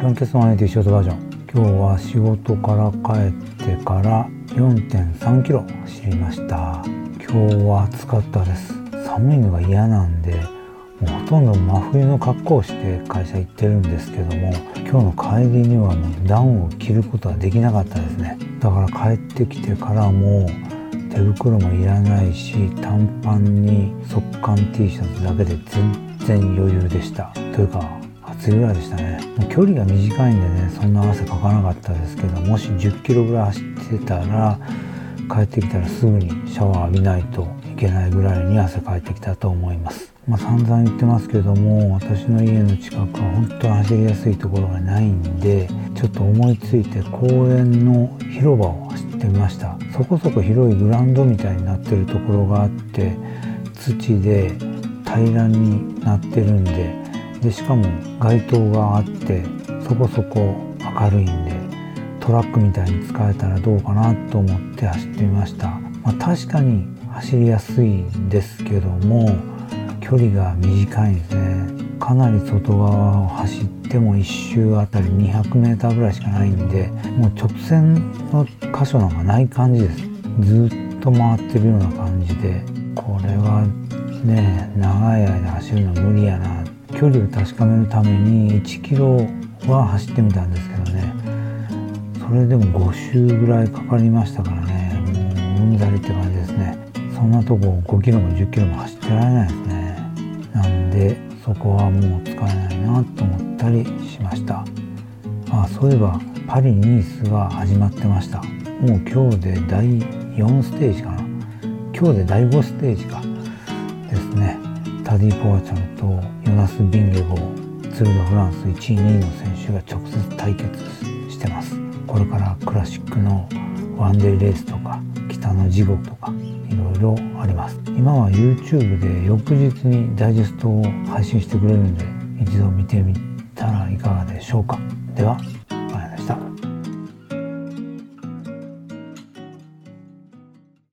ランケストマネティショートバージョン今日は仕事から帰ってから4.3キロ走りました今日は暑かったです寒いのが嫌なんでもうほとんど真冬の格好をして会社行ってるんですけども今日の帰りにはもうダウンを着ることはできなかったですねだから帰ってきてからも手袋もいらないし短パンに速乾 T シャツだけで全然余裕でしたというか暑いぐらいでしたね。距離が短いんでねそんな汗かかなかったですけどもし10キロぐらい走ってたら帰ってきたらすぐにシャワー浴びないといけないぐらいに汗かいてきたと思います。まあ、散々言ってますけども私の家の近くは本当に走りやすいところがないんでちょっと思いついて公園の広場を走ってみました。そこそこ広いグラウンドみたいになってるところがあって土で平らになってるんででしかも街灯があってそこそこ明るいんでトラックみたいに使えたらどうかなと思って走ってみました、まあ、確かに走りやすいんですけども距離が短いんですねかなり外側を走っても1周あたり 200m ぐらいしかないんでもう直線の箇所なんかない感じです。ずっと回ってるような感じでこれはね長い間走るの無理やな距離を確かめるために1キロは走ってみたんですけどね。それでも5周ぐらいかかりましたからね。もううんざりって感じですね。そんなとこ5キロも10キロも走ってられないですね。なんでそこはもう使えないなと思ったりしました。あそういえばパリニースが始まってました。もう今日で第4ステージかな。今日で第5ステージか。ですね。タディ・ポワチャルとヨナス・ビンゲゴツール・ド・フランス1位2位の選手が直接対決してます。これからクラシックのワンデーレースとか北の地獄とかいろいろあります。今は YouTube で翌日にダイジェストを配信してくれるんで一度見てみたらいかがでしょうか。では